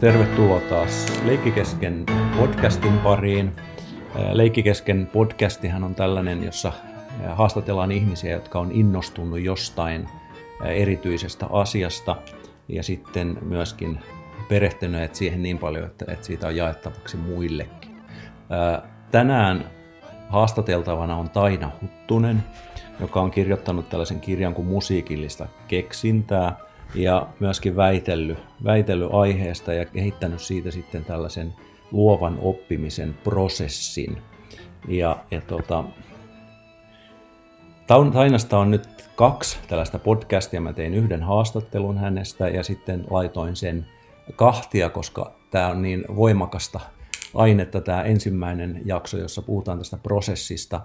Tervetuloa taas Leikkikesken podcastin pariin. Leikkikesken podcastihan on tällainen, jossa haastatellaan ihmisiä, jotka on innostunut jostain erityisestä asiasta ja sitten myöskin perehtyneet siihen niin paljon, että, että siitä on jaettavaksi muillekin. Tänään haastateltavana on Taina Huttunen, joka on kirjoittanut tällaisen kirjan kuin Musiikillista keksintää ja myöskin väitellyt, väitellyt aiheesta ja kehittänyt siitä sitten tällaisen luovan oppimisen prosessin. Ja, ja tota, Tainasta on nyt kaksi tällaista podcastia. Mä tein yhden haastattelun hänestä ja sitten laitoin sen kahtia, koska tämä on niin voimakasta ainetta tämä ensimmäinen jakso, jossa puhutaan tästä prosessista,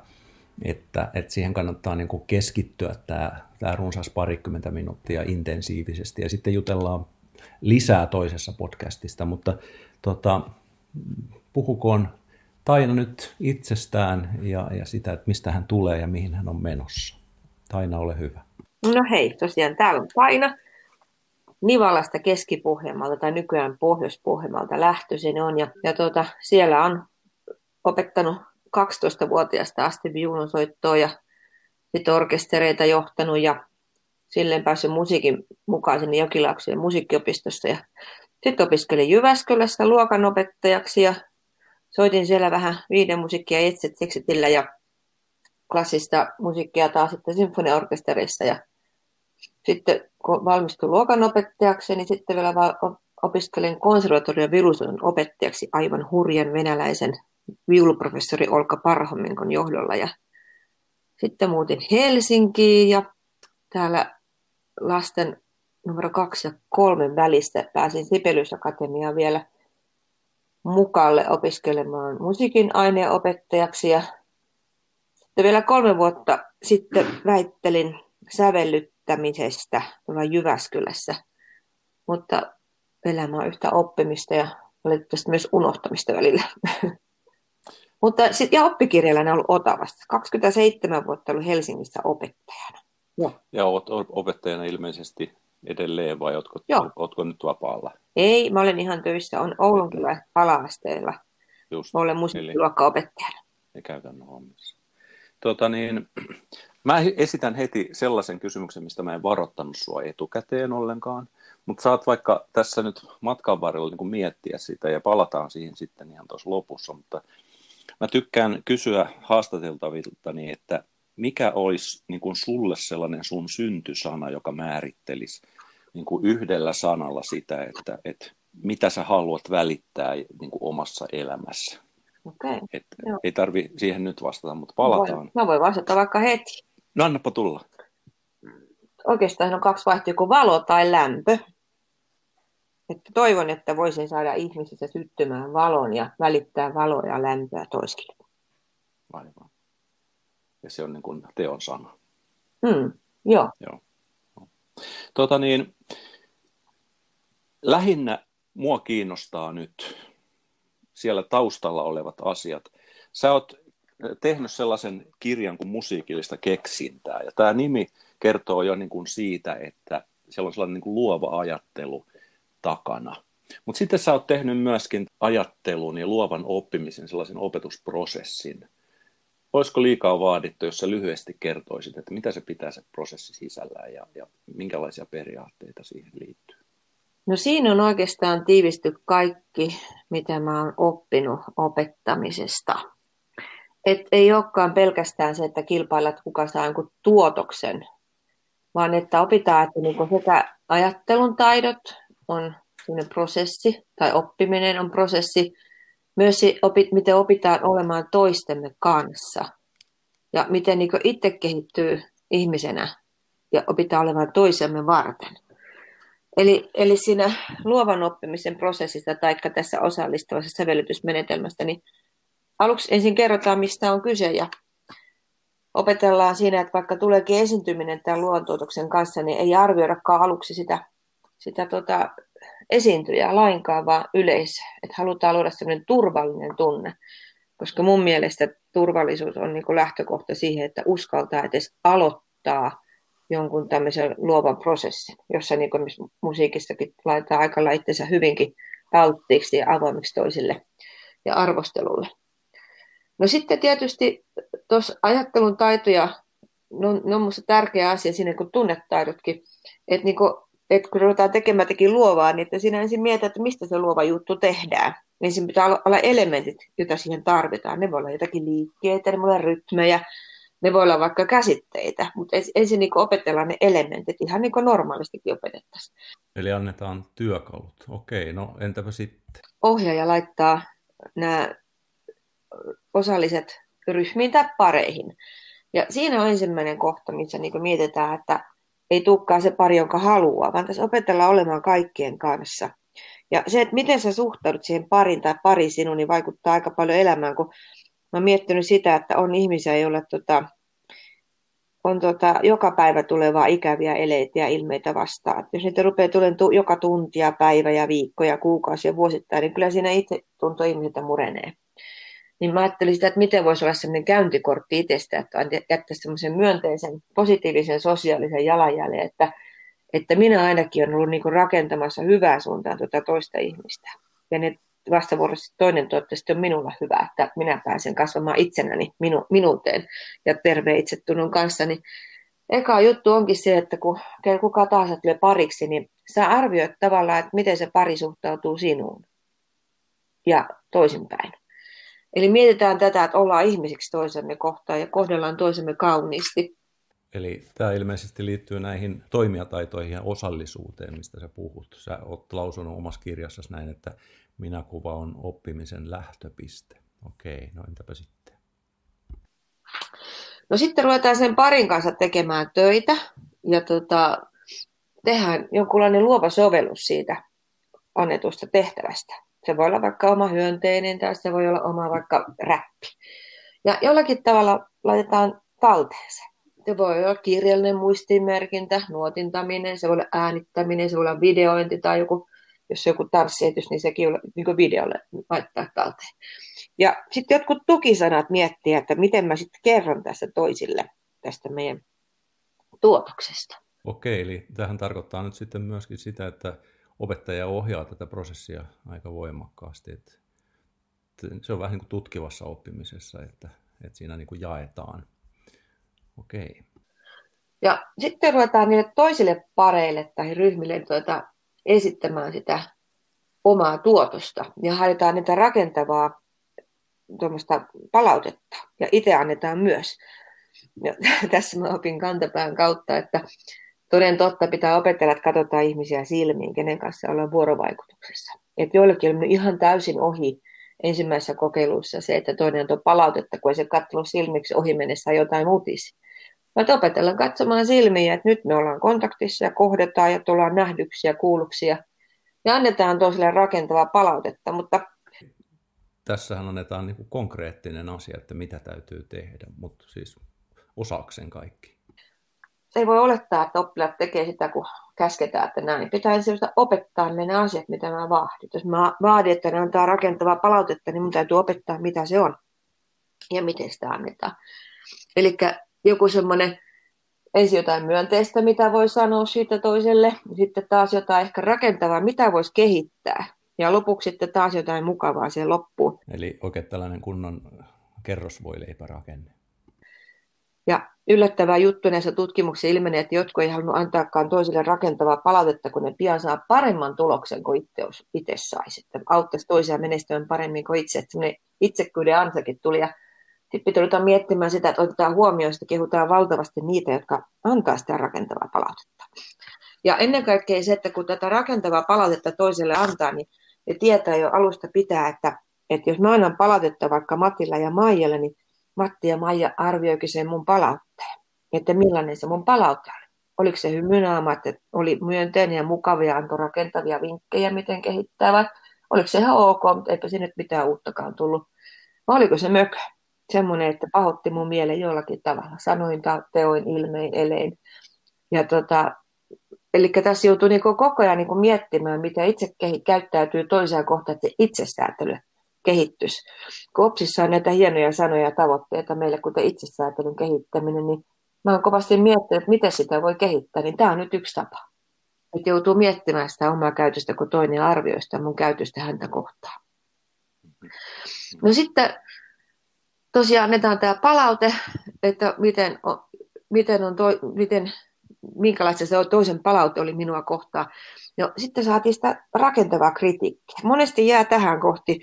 että, että siihen kannattaa niin keskittyä tämä, tämä runsas parikymmentä minuuttia intensiivisesti ja sitten jutellaan lisää toisessa podcastista, mutta tota, puhukoon Taina nyt itsestään ja, ja sitä, että mistä hän tulee ja mihin hän on menossa. Taina, ole hyvä. No hei, tosiaan täällä on Taina. Nivalasta keski tai nykyään Pohjois-Pohjanmaalta lähtöisin on. Ja, ja tuota, siellä on opettanut 12-vuotiaasta asti viulunsoittoa ja sitten orkestereita johtanut ja silleen päässyt musiikin mukaan sinne Jokilaaksojen musiikkiopistosta. Ja sitten opiskelin Jyväskylässä luokanopettajaksi ja soitin siellä vähän viiden musiikkia etset seksitillä ja klassista musiikkia taas sitten sinfoniaorkesterissa ja sitten kun valmistuin luokanopettajaksi, niin sitten vielä opiskelin konservatorion viulusoiton opettajaksi aivan hurjan venäläisen viuluprofessori Olka Parhominkon johdolla. Ja sitten muutin Helsinkiin ja täällä lasten numero kaksi ja kolmen välistä pääsin Sibelius Akatemiaan vielä mukalle opiskelemaan musiikin aineenopettajaksi ja sitten vielä kolme vuotta sitten väittelin sävellyttämisestä Jyväskylässä, mutta elämä on yhtä oppimista ja valitettavasti myös unohtamista välillä. mutta sit, ja oppikirjalla on ollut Otavasta. 27 vuotta ollut Helsingissä opettajana. Ja, ja olet opettajana ilmeisesti edelleen vai oletko, Joo. oletko nyt vapaalla? Ei, mä olen ihan töissä. On Oulun kyllä ala-asteella. Just, mä olen musiikkiluokkaopettajana. Ja käytännön hommissa. Tota niin, mä esitän heti sellaisen kysymyksen, mistä mä en varoittanut sua etukäteen ollenkaan. Mutta saat vaikka tässä nyt matkan varrella niin miettiä sitä ja palataan siihen sitten ihan tuossa lopussa. Mutta mä tykkään kysyä haastateltavilta, niin että mikä olisi niin kuin sulle sellainen sun syntysana, joka määrittelisi niin kuin yhdellä sanalla sitä, että, että mitä sä haluat välittää niin kuin omassa elämässä? Okay, Et, ei tarvi siihen nyt vastata, mutta palataan. Mä voin, mä voin vastata vaikka heti. No annapa tulla. Oikeastaan on kaksi vaihtoehtoa, valo tai lämpö. Että toivon, että voisin saada ihmisissä syttymään valon ja välittää valoa ja lämpöä toiskille. Aivan. Ja se on niin kuin teon sana. Mm, joo. joo. Tota niin, lähinnä mua kiinnostaa nyt siellä taustalla olevat asiat. Sä oot tehnyt sellaisen kirjan kuin musiikillista keksintää, ja tämä nimi kertoo jo niin kuin siitä, että siellä on sellainen niin kuin luova ajattelu takana. Mutta sitten sä oot tehnyt myöskin ajattelun ja luovan oppimisen sellaisen opetusprosessin. Olisiko liikaa vaadittu, jos sä lyhyesti kertoisit, että mitä se pitää se prosessi sisällään ja, ja minkälaisia periaatteita siihen liittyy? No siinä on oikeastaan tiivisty kaikki, mitä mä oon oppinut opettamisesta. Et ei olekaan pelkästään se, että kilpailat kuka saa jonkun tuotoksen, vaan että opitaan, että niinku sekä ajattelun taidot on prosessi, tai oppiminen on prosessi, myös se, miten opitaan olemaan toistemme kanssa, ja miten niinku itse kehittyy ihmisenä, ja opitaan olemaan toisemme varten. Eli, eli siinä luovan oppimisen prosessissa tai tässä osallistavassa sävellytysmenetelmästä, niin aluksi ensin kerrotaan, mistä on kyse ja opetellaan siinä, että vaikka tuleekin esiintyminen tämän luontuotoksen kanssa, niin ei arvioidakaan aluksi sitä, sitä tota, esiintyjää lainkaan, vaan yleisöä. Että halutaan luoda sellainen turvallinen tunne, koska mun mielestä turvallisuus on niin lähtökohta siihen, että uskaltaa edes aloittaa jonkun tämmöisen luovan prosessin, jossa niin kuin musiikissakin laitetaan aika itsensä hyvinkin alttiiksi ja avoimiksi toisille ja arvostelulle. No sitten tietysti tuossa ajattelun taitoja, ne on, ne on minusta tärkeä asia siinä kuin tunnetaidotkin, että niin että kun ruvetaan tekemään tekin luovaa, niin että siinä ensin mietitään, että mistä se luova juttu tehdään. Ensin pitää olla elementit, joita siihen tarvitaan. Ne voi olla jotakin liikkeitä, ne voi olla rytmejä, ne voi olla vaikka käsitteitä, mutta ensin niin opetellaan ne elementit ihan niin kuin normaalistikin opetettaisiin. Eli annetaan työkalut. Okei, no entäpä sitten? Ohjaaja laittaa nämä osalliset ryhmiin tai pareihin. Ja siinä on ensimmäinen kohta, missä niin mietitään, että ei tulekaan se pari, jonka haluaa, vaan tässä opetellaan olemaan kaikkien kanssa. Ja se, että miten sä suhtaudut siihen parin tai pari sinun, niin vaikuttaa aika paljon elämään, kun mä oon miettinyt sitä, että on ihmisiä, joilla tota, on tota, joka päivä tulevaa ikäviä eleitä ja ilmeitä vastaan. Jos niitä rupeaa tulemaan tu- joka tuntia, päivä ja viikko ja kuukausi ja vuosittain, niin kyllä siinä itse tuntuu ihmisiltä murenee. Niin mä ajattelin sitä, että miten voisi olla sellainen käyntikortti itsestä, että jättäisi semmoisen myönteisen, positiivisen, sosiaalisen jalanjäljen, että, että minä ainakin olen ollut niin rakentamassa hyvää suuntaan tuota toista ihmistä. Ja ne vastavuoroisesti toinen toivottavasti on minulla hyvä, että minä pääsen kasvamaan itsenäni minu, minuuteen ja terve itsetunnon kanssa. Niin eka juttu onkin se, että kun kuka tahansa tulee pariksi, niin sä arvioit tavallaan, että miten se pari suhtautuu sinuun ja toisinpäin. Eli mietitään tätä, että ollaan ihmisiksi toisemme kohtaan ja kohdellaan toisemme kauniisti. Eli tämä ilmeisesti liittyy näihin toimijataitoihin ja osallisuuteen, mistä sä puhut. Sä oot lausunut omassa kirjassasi näin, että minäkuva on oppimisen lähtöpiste. Okei, no entäpä sitten? No sitten ruvetaan sen parin kanssa tekemään töitä ja tota, tehdään jonkunlainen luova sovellus siitä annetusta tehtävästä. Se voi olla vaikka oma hyönteinen tai se voi olla oma vaikka räppi. Ja jollakin tavalla laitetaan talteen se. Se voi olla kirjallinen muistimerkintä, nuotintaminen, se voi olla äänittäminen, se voi olla videointi tai joku jos joku tanssietys, niin sekin on niin videolle laittaa talteen. Ja sitten jotkut tukisanat miettiä, että miten mä sitten kerron tässä toisille tästä meidän tuotoksesta. Okei, eli tähän tarkoittaa nyt sitten myöskin sitä, että opettaja ohjaa tätä prosessia aika voimakkaasti. Että se on vähän niin kuin tutkivassa oppimisessa, että, että siinä niin kuin jaetaan. Okei. Ja sitten ruvetaan niille toisille pareille tai ryhmille tuota, esittämään sitä omaa tuotosta ja haetaan niitä rakentavaa palautetta ja itse annetaan myös. Ja tässä mä opin kantapään kautta, että toden totta pitää opetella, että katsotaan ihmisiä silmiin, kenen kanssa ollaan vuorovaikutuksessa. Että joillekin on ihan täysin ohi ensimmäisessä kokeilussa se, että toinen on palautetta, kun ei se katsonut silmiksi ohi mennessä jotain uutisia. Mä opetellaan katsomaan silmiä, että nyt me ollaan kontaktissa ja kohdataan ja tullaan nähdyksiä, kuulluksia ja annetaan toiselle rakentavaa palautetta, mutta Tässähän annetaan niin konkreettinen asia, että mitä täytyy tehdä, mutta siis osaakseen kaikki. Ei voi olettaa, että oppilaat tekee sitä, kun käsketään, että näin. Pitää ensin opettaa ne asiat, mitä mä vaadin. Jos mä vaadin, että ne antaa rakentavaa palautetta, niin mun täytyy opettaa, mitä se on ja miten sitä annetaan. Eli joku semmoinen ensin jotain myönteistä, mitä voi sanoa siitä toiselle, sitten taas jotain ehkä rakentavaa, mitä voisi kehittää. Ja lopuksi sitten taas jotain mukavaa siihen loppuun. Eli oikein tällainen kunnon kerrosvoileipärakenne. Ja yllättävää juttu näissä tutkimuksissa ilmenee, että jotkut ei halunnut antaakaan toisille rakentavaa palautetta, kun ne pian saa paremman tuloksen kuin itse, itse saisi. Että auttaisi toisia menestymään paremmin kuin itse. Että itsekyyden ansakin tuli. Ja sitten pitää miettimään sitä, että otetaan huomioon, että kehutaan valtavasti niitä, jotka antaa sitä rakentavaa palautetta. Ja ennen kaikkea se, että kun tätä rakentavaa palautetta toiselle antaa, niin ne tietää jo alusta pitää, että, että jos mä annan palautetta vaikka Matilla ja Maijalle, niin Matti ja Maija arvioikin sen mun palautteen. Että millainen se mun palaute oli. Oliko se hymynaama, että oli myönteinen ja mukavia, antoi rakentavia vinkkejä, miten kehittää, vai oliko se ihan ok, mutta eipä sinne mitään uuttakaan tullut. Vai oliko se mökö? semmoinen, että pahotti mun mielen jollakin tavalla, sanoin, teoin, ilmein, elein. Ja tota, eli tässä joutuu niin koko ajan niin miettimään, miten itse käyttäytyy toiseen kohtaan, että se itsesäätely kehittyisi. Kun OPSissa on näitä hienoja sanoja ja tavoitteita meille, kuten itsesäätelyn kehittäminen, niin mä oon kovasti miettinyt, että miten sitä voi kehittää, niin tämä on nyt yksi tapa. että joutuu miettimään sitä omaa käytöstä, kun toinen arvioi sitä mun käytöstä häntä kohtaan. No sitten tosiaan annetaan tämä palaute, että miten, miten on toi, miten, minkälaista se toisen palaute oli minua kohtaan. No, sitten saatiin sitä rakentavaa kritiikkiä. Monesti jää tähän kohti.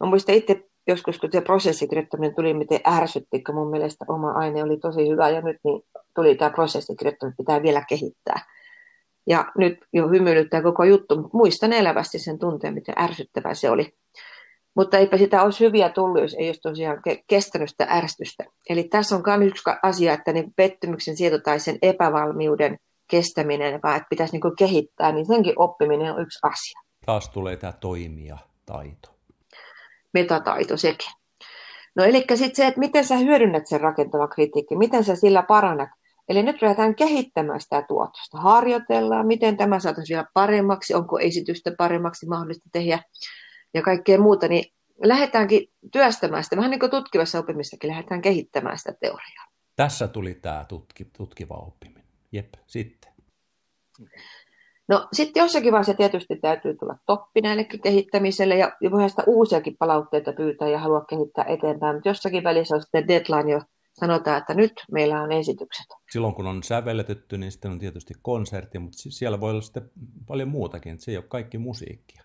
Mä muistan itse joskus, kun se prosessikirjoittaminen tuli, miten ärsytti, kun mun mielestä oma aine oli tosi hyvä ja nyt niin tuli tämä prosessikirjoittaminen, pitää vielä kehittää. Ja nyt jo hymyilyttää koko juttu, mutta muistan elävästi sen tunteen, miten ärsyttävää se oli. Mutta eipä sitä olisi hyviä tullut, jos ei olisi tosiaan kestänyt sitä ärsytystä. Eli tässä on myös yksi asia, että niin pettymyksen sieto tai sen epävalmiuden kestäminen, vaan että pitäisi niin kehittää, niin senkin oppiminen on yksi asia. Taas tulee tämä toimia taito. Metataito sekin. No eli sitten se, että miten sä hyödynnät sen rakentavan kritiikki, miten sä sillä parannat. Eli nyt lähdetään kehittämään sitä tuotosta. Harjoitellaan, miten tämä saataisiin vielä paremmaksi, onko esitystä paremmaksi mahdollista tehdä ja kaikkea muuta, niin lähdetäänkin työstämään sitä, vähän niin kuin tutkivassa oppimisessakin lähdetään kehittämään sitä teoriaa. Tässä tuli tämä tutki, tutkiva oppiminen. Jep, sitten. No sitten jossakin vaiheessa tietysti täytyy tulla toppi näillekin kehittämiselle ja voidaan sitä uusiakin palautteita pyytää ja haluaa kehittää eteenpäin, mutta jossakin välissä on sitten deadline jo sanotaan, että nyt meillä on esitykset. Silloin kun on sävelletetty, niin sitten on tietysti konsertti, mutta siellä voi olla sitten paljon muutakin, että se ei ole kaikki musiikkia.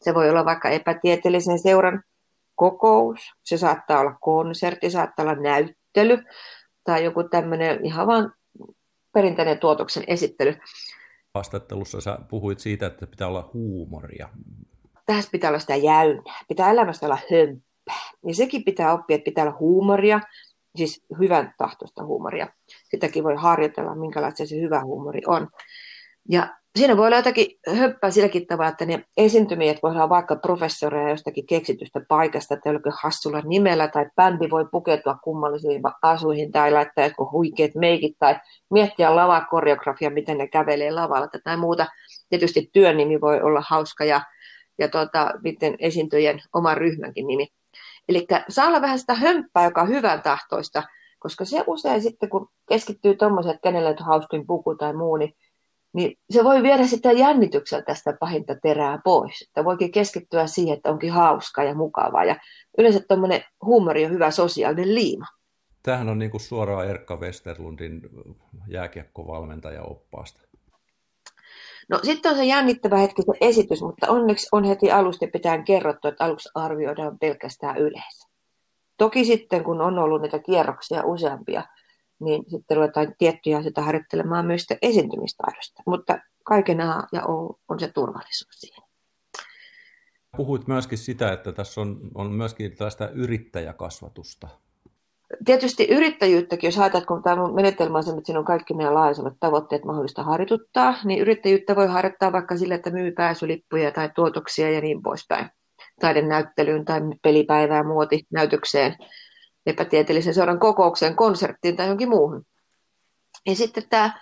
Se voi olla vaikka epätieteellisen seuran kokous, se saattaa olla konsertti, saattaa olla näyttely tai joku tämmöinen ihan vaan perinteinen tuotoksen esittely. Haastattelussa sä puhuit siitä, että pitää olla huumoria. Tässä pitää olla sitä jäynää, pitää elämästä olla hömppää. Ja sekin pitää oppia, että pitää olla huumoria, siis hyvän tahtoista huumoria. Sitäkin voi harjoitella, minkälaista se hyvä huumori on. Ja siinä voi olla jotakin höppää silläkin tavalla, että ne esiintymijät voi olla vaikka professoreja jostakin keksitystä paikasta tai jollakin hassulla nimellä, tai bändi voi pukeutua kummallisiin asuihin tai laittaa jotkut huikeat meikit tai miettiä lavakoreografia, miten ne kävelee lavalla tai muuta. Tietysti työn nimi voi olla hauska ja, ja tota, miten esiintyjien oman ryhmänkin nimi. Eli saa olla vähän sitä hömppää, joka on hyvän tahtoista, koska se usein sitten, kun keskittyy tuommoiset, kenelle on hauskin puku tai muu, niin niin se voi viedä sitä jännityksellä tästä pahinta terää pois. Että voikin keskittyä siihen, että onkin hauskaa ja mukavaa. Ja yleensä tuommoinen huumori on hyvä sosiaalinen liima. Tämähän on niin kuin suoraan Erkka Westerlundin jääkiekkovalmentaja oppaasta. No sitten on se jännittävä hetki se esitys, mutta onneksi on heti alusta pitää kerrottu, että aluksi arvioidaan pelkästään yleensä. Toki sitten, kun on ollut näitä kierroksia useampia, niin sitten ruvetaan tiettyjä asioita harjoittelemaan myös esiintymistaidosta. Mutta kaiken A ja O on se turvallisuus siinä. Puhuit myöskin sitä, että tässä on, on myöskin tällaista yrittäjäkasvatusta. Tietysti yrittäjyyttäkin, jos ajatellaan, kun tämä menetelmä on se, että siinä on kaikki meidän laajalliset tavoitteet mahdollista harjoituttaa, niin yrittäjyyttä voi harjoittaa vaikka sille, että myy pääsylippuja tai tuotoksia ja niin poispäin. Taidenäyttelyyn tai pelipäivää muotinäytökseen epätieteellisen seuran kokoukseen, konserttiin tai johonkin muuhun. Ja sitten tämä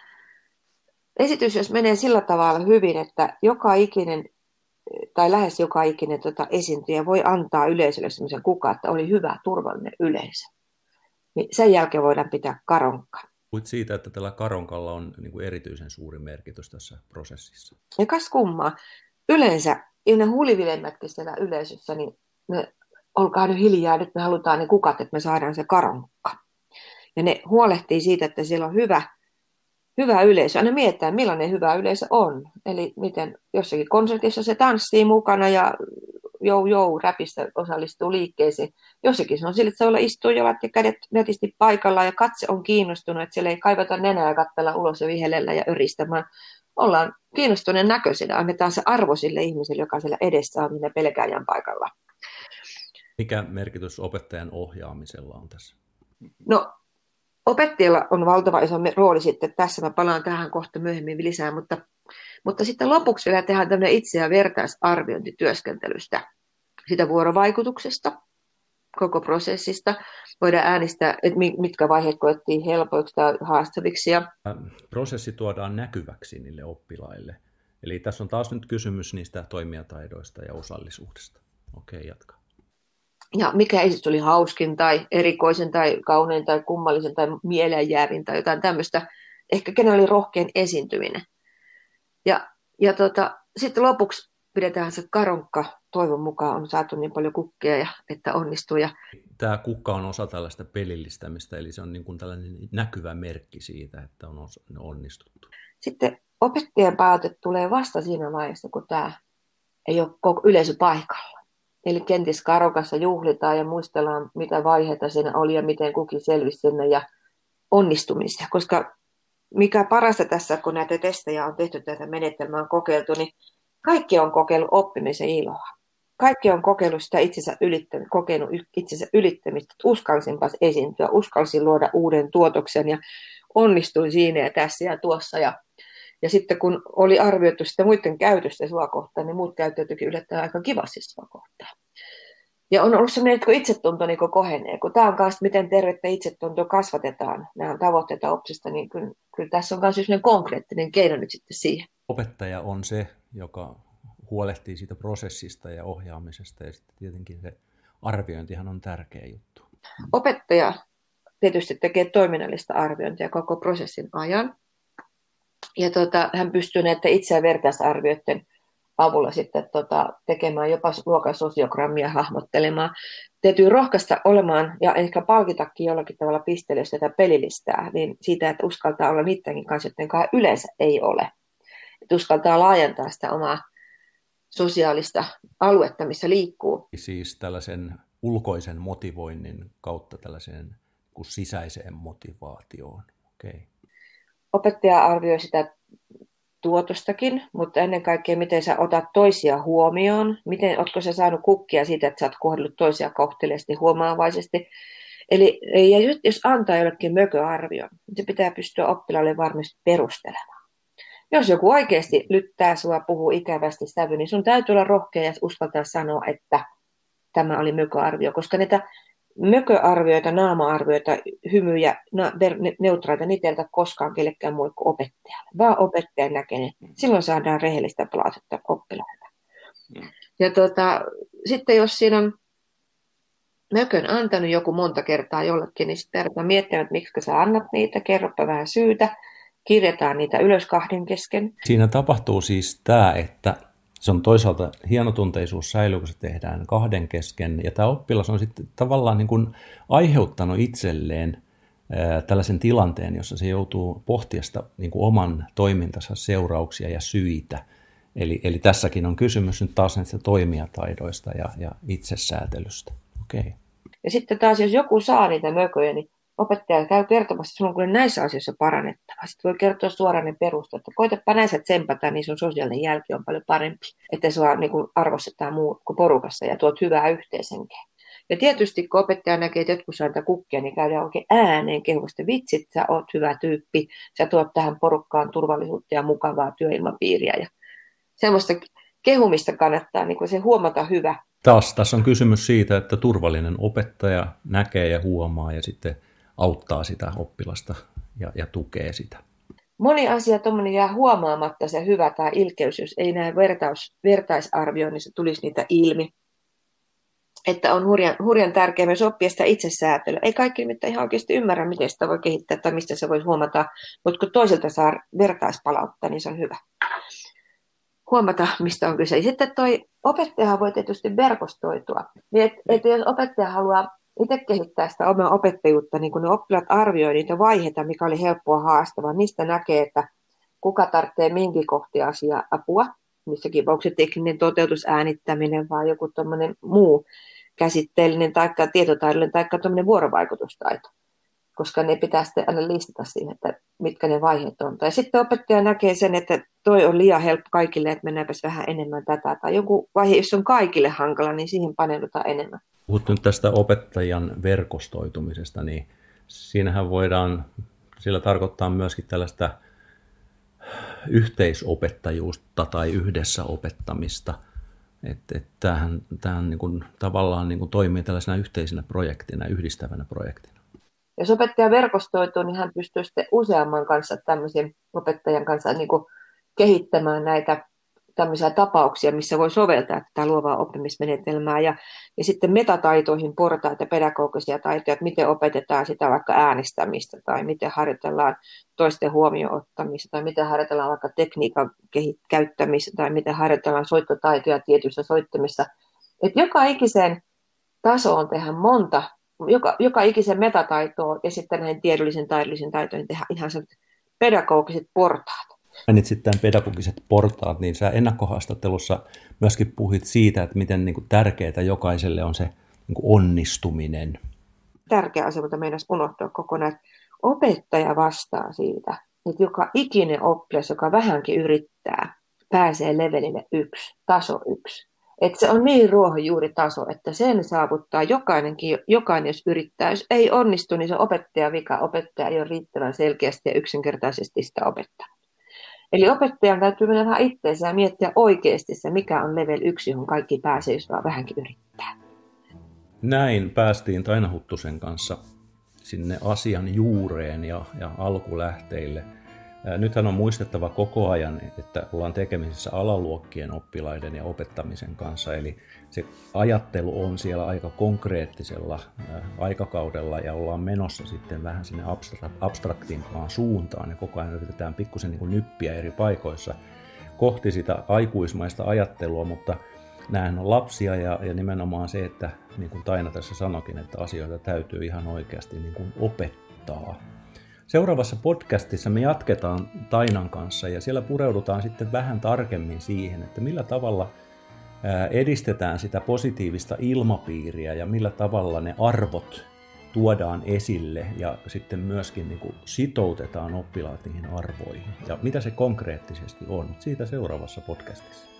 esitys, jos menee sillä tavalla hyvin, että joka ikinen tai lähes joka ikinen tota, esiintyjä voi antaa yleisölle sellaisen kuka, että oli hyvä, turvallinen yleisö. Niin sen jälkeen voidaan pitää karonkka. Puhuit siitä, että tällä karonkalla on niin kuin erityisen suuri merkitys tässä prosessissa. Ja kas kummaa. Yleensä, ne hulivilemmätkin siellä yleisössä, niin ne olkaa nyt hiljaa, nyt me halutaan ne kukat, että me saadaan se karonkka. Ja ne huolehtii siitä, että siellä on hyvä, hyvä yleisö. Aina mietitään, millainen hyvä yleisö on. Eli miten jossakin konsertissa se tanssii mukana ja jou jou räpistä osallistuu liikkeisiin. Jossakin se on sillä, että se olla istujavat ja kädet netisti paikalla ja katse on kiinnostunut, että siellä ei kaivata nenää ja katsella ulos ja vihelellä ja öristämään. Ollaan kiinnostuneen näköisinä, annetaan se arvo sille ihmiselle, joka siellä edessä on, niin pelkääjän paikalla. Mikä merkitys opettajan ohjaamisella on tässä? No, opettajalla on valtava iso rooli sitten tässä. Mä palaan tähän kohta myöhemmin lisää, mutta, mutta sitten lopuksi vielä tehdään tämmöinen itse- ja vertaisarviointityöskentelystä, sitä vuorovaikutuksesta, koko prosessista. Voidaan äänestää, että mitkä vaiheet koettiin helpoiksi tai haastaviksi. Ja... Prosessi tuodaan näkyväksi niille oppilaille. Eli tässä on taas nyt kysymys niistä toimijataidoista ja osallisuudesta. Okei, jatka ja mikä esitys oli hauskin tai erikoisen tai kaunein tai kummallisen tai mieleenjäävin tai jotain tämmöistä. Ehkä kenen oli rohkein esiintyminen. Ja Ja tota, sitten lopuksi pidetään se karonkka. Toivon mukaan on saatu niin paljon kukkia, ja, että onnistuu. Ja... Tämä kukka on osa tällaista pelillistämistä, eli se on niin kuin tällainen näkyvä merkki siitä, että on onnistuttu. Sitten opettajan palaute tulee vasta siinä vaiheessa, kun tämä ei ole koko yleisö paikalla. Eli kenties karokassa juhlitaan ja muistellaan, mitä vaiheita siinä oli ja miten kukin selvisi sinne ja onnistumisia. Koska mikä parasta tässä, kun näitä testejä on tehty, tätä menetelmää on kokeiltu, niin kaikki on kokeillut oppimisen iloa. Kaikki on kokeillut sitä itsensä ylittämistä, kokenut itsensä ylittämistä, että uskalsinpas esiintyä, uskalsin luoda uuden tuotoksen ja onnistuin siinä ja tässä ja tuossa. Ja, ja sitten kun oli arvioitu sitä muiden käytöstä sua kohtaan, niin muut käyttäytyikin yllättäen aika kivasti sua kohtaan. Ja on ollut sellainen, että kun itsetunto niin kohenee, kun tämä on myös, miten tervettä itsetunto kasvatetaan, nämä tavoitteita opsista, niin kyllä, kyllä tässä on myös sellainen konkreettinen keino nyt sitten siihen. Opettaja on se, joka huolehtii siitä prosessista ja ohjaamisesta, ja sitten tietenkin se arviointihan on tärkeä juttu. Opettaja tietysti tekee toiminnallista arviointia koko prosessin ajan, ja tota, hän pystyy näiden itse- ja vertaisarvioiden avulla sitten tota, tekemään jopa luokan sosiogrammia hahmottelemaan. Täytyy rohkaista olemaan ja ehkä palkitakin jollakin tavalla pisteellä, jos tätä pelillistää, niin siitä, että uskaltaa olla niidenkin kanssa, joiden yleensä ei ole. Että uskaltaa laajentaa sitä omaa sosiaalista aluetta, missä liikkuu. Siis tällaisen ulkoisen motivoinnin kautta tällaiseen kuin sisäiseen motivaatioon. Okay. Opettaja arvioi sitä tuotostakin, mutta ennen kaikkea miten sä otat toisia huomioon, miten, ootko sä saanut kukkia siitä, että sä oot kohdellut toisia kohteliaasti huomaavaisesti. Eli ja jos antaa jollekin mököarvion, niin se pitää pystyä oppilaalle varmasti perustelemaan. Jos joku oikeasti lyttää sua, puhuu ikävästi sävy, niin sun täytyy olla rohkea ja uskaltaa sanoa, että tämä oli mököarvio, koska niitä mököarvioita, naama-arvioita, hymyjä, na, neutraita, niitä ei koskaan kellekään muulle kuin opettajalle. Vaan opettaja näkee ne. Silloin saadaan rehellistä palautetta oppilailta. Mm. Ja tota, sitten jos siinä on mökön antanut joku monta kertaa jollekin, niin sitten tarvitaan miettimään, että miksi sä annat niitä, kerropa vähän syytä, kirjataan niitä ylös kahden kesken. Siinä tapahtuu siis tämä, että se on toisaalta hienotunteisuus säilyy, kun se tehdään kahden kesken, ja tämä oppilas on sitten tavallaan niin kuin aiheuttanut itselleen tällaisen tilanteen, jossa se joutuu pohtia sitä niin kuin oman toimintansa seurauksia ja syitä. Eli, eli tässäkin on kysymys nyt taas näistä toimijataidoista ja, ja itsesäätelystä. Okay. Ja sitten taas, jos joku saa niitä mököjä, niin opettaja käy kertomassa, että sulla on näissä asioissa parannettava. Sitten voi kertoa suoraan ne perusteet, että koitapa näissä tsempata, niin sun sosiaalinen jälki on paljon parempi. Että sua niin kuin arvostetaan muu kuin porukassa ja tuot hyvää yhteisenkeä. Ja tietysti kun opettaja näkee, että jotkut saa kukkia, niin käydään oikein ääneen kehusta. Vitsit, sä oot hyvä tyyppi, sä tuot tähän porukkaan turvallisuutta ja mukavaa työilmapiiriä. Ja semmoista kehumista kannattaa niin se huomata hyvä. Taas tässä on kysymys siitä, että turvallinen opettaja näkee ja huomaa ja sitten auttaa sitä oppilasta ja, ja tukee sitä. Moni asia tuommoinen jää huomaamatta se hyvä tai ilkeys, jos ei näe vertaus, vertaisarvioinnissa tulisi niitä ilmi. Että on hurjan, hurjan tärkeää myös oppia sitä itsesäätelyä. Ei kaikki mitään ihan oikeasti ymmärrä, miten sitä voi kehittää tai mistä se voi huomata, mutta kun toiselta saa vertaispalautta, niin se on hyvä. Huomata, mistä on kyse. Sitten toi opettaja voi tietysti verkostoitua. Niin et, et jos opettaja haluaa itse kehittää sitä omaa opettajuutta, niin kun ne oppilaat arvioivat niitä vaiheita, mikä oli helppoa haastavaa, niistä näkee, että kuka tarvitsee minkin kohti asiaa apua, missäkin onko se tekninen toteutus, äänittäminen vai joku muu käsitteellinen tai tietotaidollinen tai vuorovaikutustaito koska ne pitää sitten aina listata siihen, että mitkä ne vaiheet on. Tai sitten opettaja näkee sen, että toi on liian helppo kaikille, että mennäänpäs vähän enemmän tätä. Tai joku vaihe, jos on kaikille hankala, niin siihen paneudutaan enemmän. Puhut nyt tästä opettajan verkostoitumisesta, niin siinähän voidaan, sillä tarkoittaa myöskin tällaista yhteisopettajuutta tai yhdessä opettamista. Että et tämähän, tämähän niin kuin, tavallaan niin kuin toimii tällaisena yhteisenä projektina, yhdistävänä projektina. Jos opettaja verkostoituu, niin hän pystyy sitten useamman kanssa tämmöisen opettajan kanssa niin kuin kehittämään näitä tämmöisiä tapauksia, missä voi soveltaa tätä luovaa oppimismenetelmää ja, ja sitten metataitoihin portaita, pedagogisia taitoja, että miten opetetaan sitä vaikka äänestämistä tai miten harjoitellaan toisten huomioon ottamista tai miten harjoitellaan vaikka tekniikan käyttämistä tai miten harjoitellaan soittotaitoja tietyissä soittamissa. Että joka ikisen tasoon tehdä monta, joka, joka ikisen metataitoon ja sitten näihin tiedollisen taidollisen taitoihin tehdä ihan pedagogiset portaat mainitsit tämän pedagogiset portaat, niin sä ennakkohaastattelussa myöskin puhuit siitä, että miten niin kuin tärkeää jokaiselle on se niin kuin onnistuminen. Tärkeä asia, mutta meidän unohtaa kokonaan, että opettaja vastaa siitä, että joka ikinen oppilas, joka vähänkin yrittää, pääsee levelille yksi, taso yksi. Että se on niin ruohonjuuritaso, että sen saavuttaa jokainenkin, jokainen jos yrittää. Jos ei onnistu, niin se opettaja vika. Opettaja ei ole riittävän selkeästi ja yksinkertaisesti sitä opettaa. Eli opettajan täytyy mennä vähän itseensä ja miettiä oikeasti se, mikä on level 1, johon kaikki pääsee, jos vaan vähänkin yrittää. Näin päästiin Taina Huttusen kanssa sinne asian juureen ja, ja alkulähteille – Nythän on muistettava koko ajan, että ollaan tekemisissä alaluokkien oppilaiden ja opettamisen kanssa, eli se ajattelu on siellä aika konkreettisella aikakaudella ja ollaan menossa sitten vähän sinne abstraktimpaan suuntaan. Ja koko ajan yritetään pikkusen niin nyppiä eri paikoissa kohti sitä aikuismaista ajattelua, mutta nämähän on lapsia ja, ja nimenomaan se, että niin kuin Taina tässä sanokin, että asioita täytyy ihan oikeasti niin kuin opettaa Seuraavassa podcastissa me jatketaan Tainan kanssa ja siellä pureudutaan sitten vähän tarkemmin siihen, että millä tavalla edistetään sitä positiivista ilmapiiriä ja millä tavalla ne arvot tuodaan esille ja sitten myöskin niin kuin sitoutetaan oppilaat niihin arvoihin. Ja mitä se konkreettisesti on, siitä seuraavassa podcastissa.